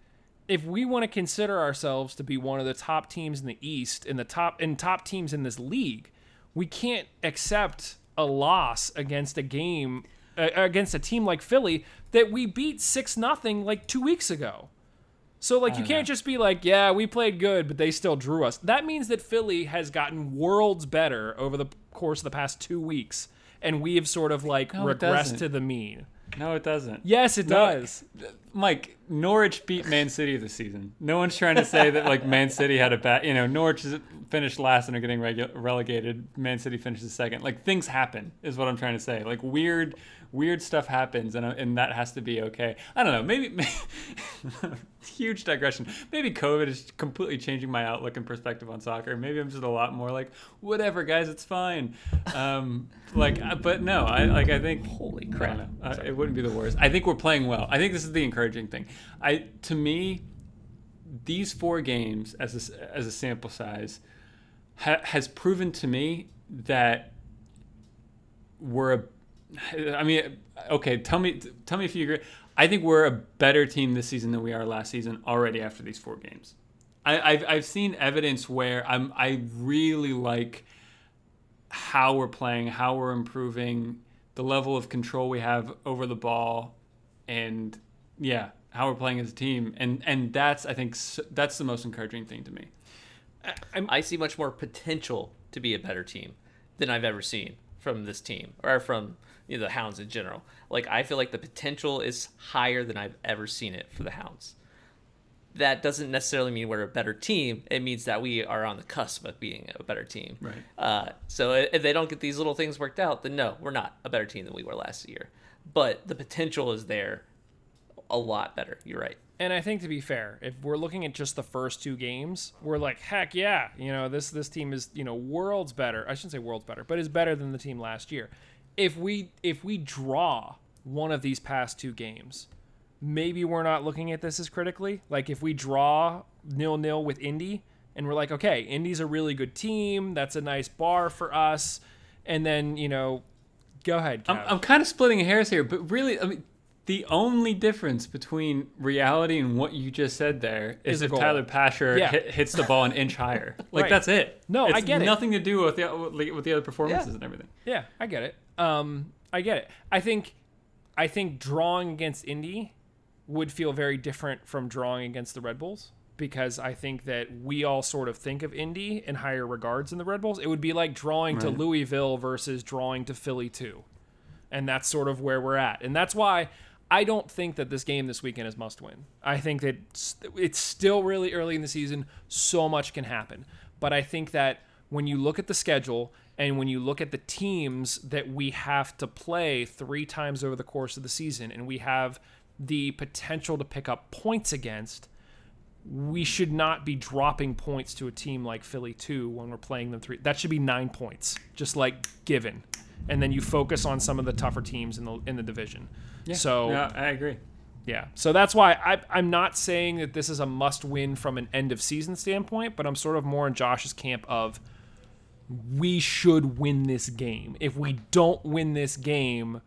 if we want to consider ourselves to be one of the top teams in the East and the top and top teams in this league, we can't accept a loss against a game uh, against a team like Philly that we beat 6 nothing like 2 weeks ago. So like you can't know. just be like, yeah, we played good, but they still drew us. That means that Philly has gotten worlds better over the course of the past 2 weeks and we have sort of like No, regressed to the mean. no, it doesn't. Yes, it No, does. Mike, Norwich beat Man City this season. No one's trying to say that like Man City had a bad. You know, Norwich finished last and are getting regu- relegated. Man City finishes second. Like things happen, is what I'm trying to say. Like weird, weird stuff happens, and and that has to be okay. I don't know. Maybe, maybe (laughs) huge digression. Maybe COVID is completely changing my outlook and perspective on soccer. Maybe I'm just a lot more like whatever, guys. It's fine. Um, like, uh, but no, I like. I think Holy crap. know. Uh, it wouldn't be the worst. I think we're playing well. I think this is the encouraging thing. I to me, these four games as a, as a sample size ha, has proven to me that we're a. I mean, okay. Tell me, tell me if you agree. I think we're a better team this season than we are last season already after these four games. I, I've I've seen evidence where I'm I really like how we're playing, how we're improving, the level of control we have over the ball, and yeah, how we're playing as a team, and and that's I think that's the most encouraging thing to me. I see much more potential to be a better team than I've ever seen from this team or from you know, the Hounds in general. Like I feel like the potential is higher than I've ever seen it for the Hounds. That doesn't necessarily mean we're a better team. It means that we are on the cusp of being a better team. Right. Uh, so if they don't get these little things worked out, then no, we're not a better team than we were last year. But the potential is there, a lot better. You're right. And I think to be fair, if we're looking at just the first two games, we're like, heck yeah, you know, this this team is, you know, worlds better. I shouldn't say worlds better, but is better than the team last year. If we if we draw one of these past two games, maybe we're not looking at this as critically. Like if we draw nil nil with Indy and we're like, okay, Indy's a really good team, that's a nice bar for us, and then, you know, go ahead, I'm, I'm kind of splitting hairs here, but really, I mean, the only difference between reality and what you just said there is, Is if. Tyler Pasher Yeah. hit, hits the ball an inch higher. (laughs) Like Right. that's it. No, I it's get it. Nothing to do with the with the other performances Yeah. and everything. Yeah, I get it. Um, I get it. I think, I think drawing against Indy would feel very different from drawing against the Red Bulls because I think that we all sort of think of Indy in higher regards than the Red Bulls. It would be like drawing to Louisville versus drawing to Philly too. And that's sort of where we're at. And that's why I don't think that this game this weekend is must win. I think that it's still really early in the season. So much can happen. But I think that when you look at the schedule and when you look at the teams that we have to play three times over the course of the season and we have the potential to pick up points against, we should not be dropping points to a team like Philly 2 when we're playing them three. That should be nine points, just like given. And then you focus on some of the tougher teams in the in the division. So yeah, I agree. yeah. So that's why I, I'm not saying that this is a must win from an end of season standpoint, but I'm sort of more in Josh's camp of we should win this game. If we don't win this game,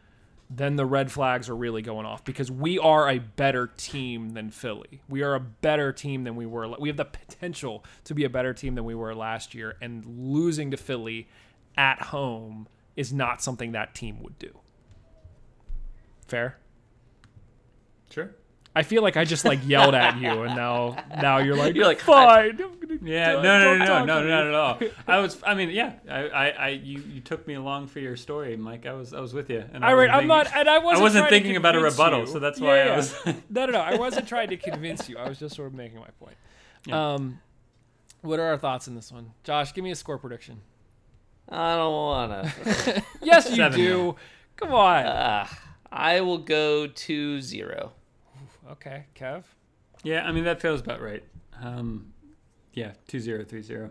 then the red flags are really going off because we are a better team than Philly. We are a better team than we were. We have the potential to be a better team than we were last year, and losing to Philly at home is not something that team would do. Fair? Sure. I feel like I just like yelled at you, and now now you're like, You're like, fine. I'm Yeah, don't- no, no, no, no, no, not at all. (laughs) I was, I mean, yeah, I, I, I you, you took me along for your story, Mike. I was, I was with you. And All wasn't right, I'm not, and I wasn't. I wasn't thinking about a rebuttal, you. so that's Yeah, why I yeah. was. (laughs) no, no, no. I wasn't trying to convince you. I was just sort of making my point. Um, what are our thoughts in this one, Josh? Give me a score prediction. I don't wanna. (laughs) Yes, you Seven, do. nil. Come on. Ah, I will go to zero. okay, Kev. yeah, I mean that feels about right. Um, yeah, two zero three zero.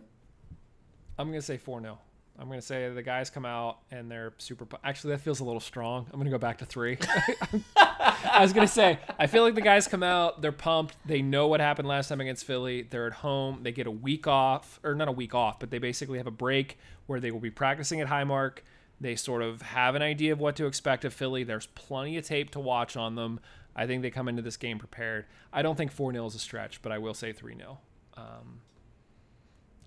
I'm gonna say four 0 I'm gonna say the guys come out and they're super. pu- Actually, that feels a little strong. I'm gonna go back to three. (laughs) I was gonna say I feel like the guys come out, they're pumped. They know what happened last time against Philly. They're at home. They get a week off, or not a week off, but they basically have a break where they will be practicing at Highmark. They sort of have an idea of what to expect of Philly. There's plenty of tape to watch on them. I think they come into this game prepared. I don't think 4 0 is a stretch, but I will say 3 0.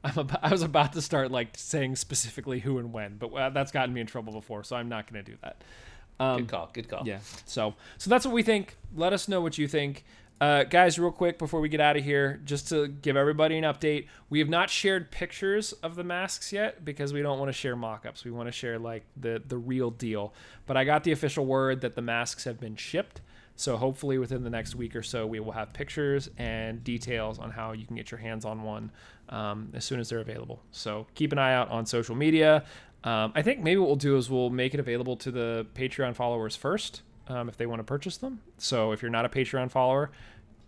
I'm (laughs) about, I was about to start like saying specifically who and when, but uh, that's gotten me in trouble before, so I'm not going to do that. Um, Good call. Good call. yeah. So so that's what we think. Let us know what you think. Uh, guys, real quick before we get out of here, just to give everybody an update, we have not shared pictures of the masks yet because we don't want to share mock-ups. We want to share like the the real deal. But I got the official word that the masks have been shipped. So hopefully within the next week or so, we will have pictures and details on how you can get your hands on one um, as soon as they're available. So keep an eye out on social media. Um, I think maybe what we'll do is we'll make it available to the Patreon followers first um, if they want to purchase them. So if you're not a Patreon follower,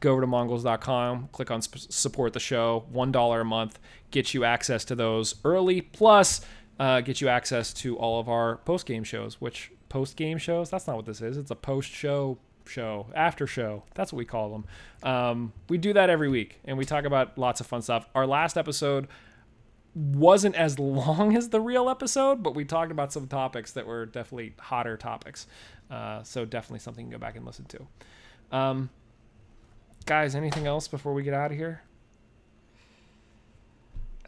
go over to mongols.com, click on sp- support the show. $1 a month gets you access to those early, plus uh, get you access to all of our post game shows, which post game shows, that's not what this is. It's a post show show, after show. That's what we call them. Um, we do that every week and we talk about lots of fun stuff. Our last episode wasn't as long (laughs) as the real episode, but we talked about some topics that were definitely hotter topics. Uh, so definitely something you can go back and listen to. Um, guys, anything else before we get out of here?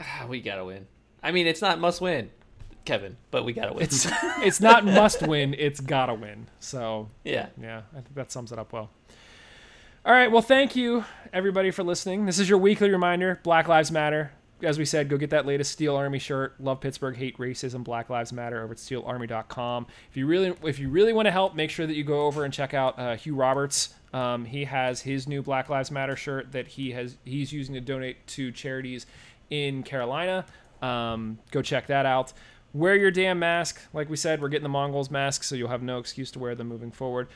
Ah, We gotta win. I mean, it's not must win, Kevin, but we gotta win. It's (laughs) it's not must win, it's gotta win. So yeah. yeah, I think that sums it up well. All right, well, thank you everybody for listening. This is your weekly reminder: Black Lives Matter. As we said, go get that latest Steel Army shirt. Love Pittsburgh, hate racism. Black Lives Matter over at SteelArmy.com. If you really, if you really want to help, make sure that you go over and check out uh, Hugh Roberts. Um, he has his new Black Lives Matter shirt that he has he's using to donate to charities in Carolina. Um, go check that out. Wear your damn mask. Like we said, we're getting the Mongols masks, so you'll have no excuse to wear them moving forward.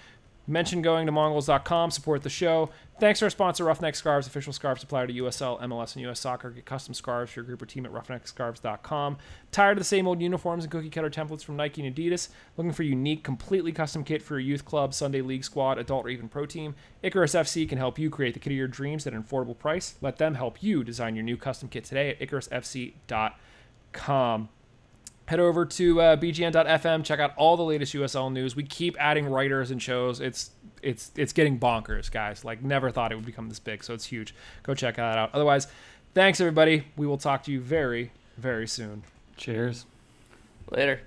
Mention going to mongols.com, support the show. Thanks to our sponsor, Roughneck Scarves, official scarf supplier to USL, MLS, and US Soccer. Get custom scarves for your group or team at roughneckscarves.com. Tired of the same old uniforms and cookie cutter templates from Nike and Adidas? Looking for a unique, completely custom kit for your youth club, Sunday league squad, adult, or even pro team? Icarus FC can help you create the kit of your dreams at an affordable price. Let them help you design your new custom kit today at icarusfc.com head over to uh, bgn.fm check out all the latest usl news. We keep adding writers and shows. It's it's it's getting bonkers guys. Like never thought it would become this big so it's huge. Go check that out. Otherwise thanks everybody. We will talk to you very very soon. Cheers. Later.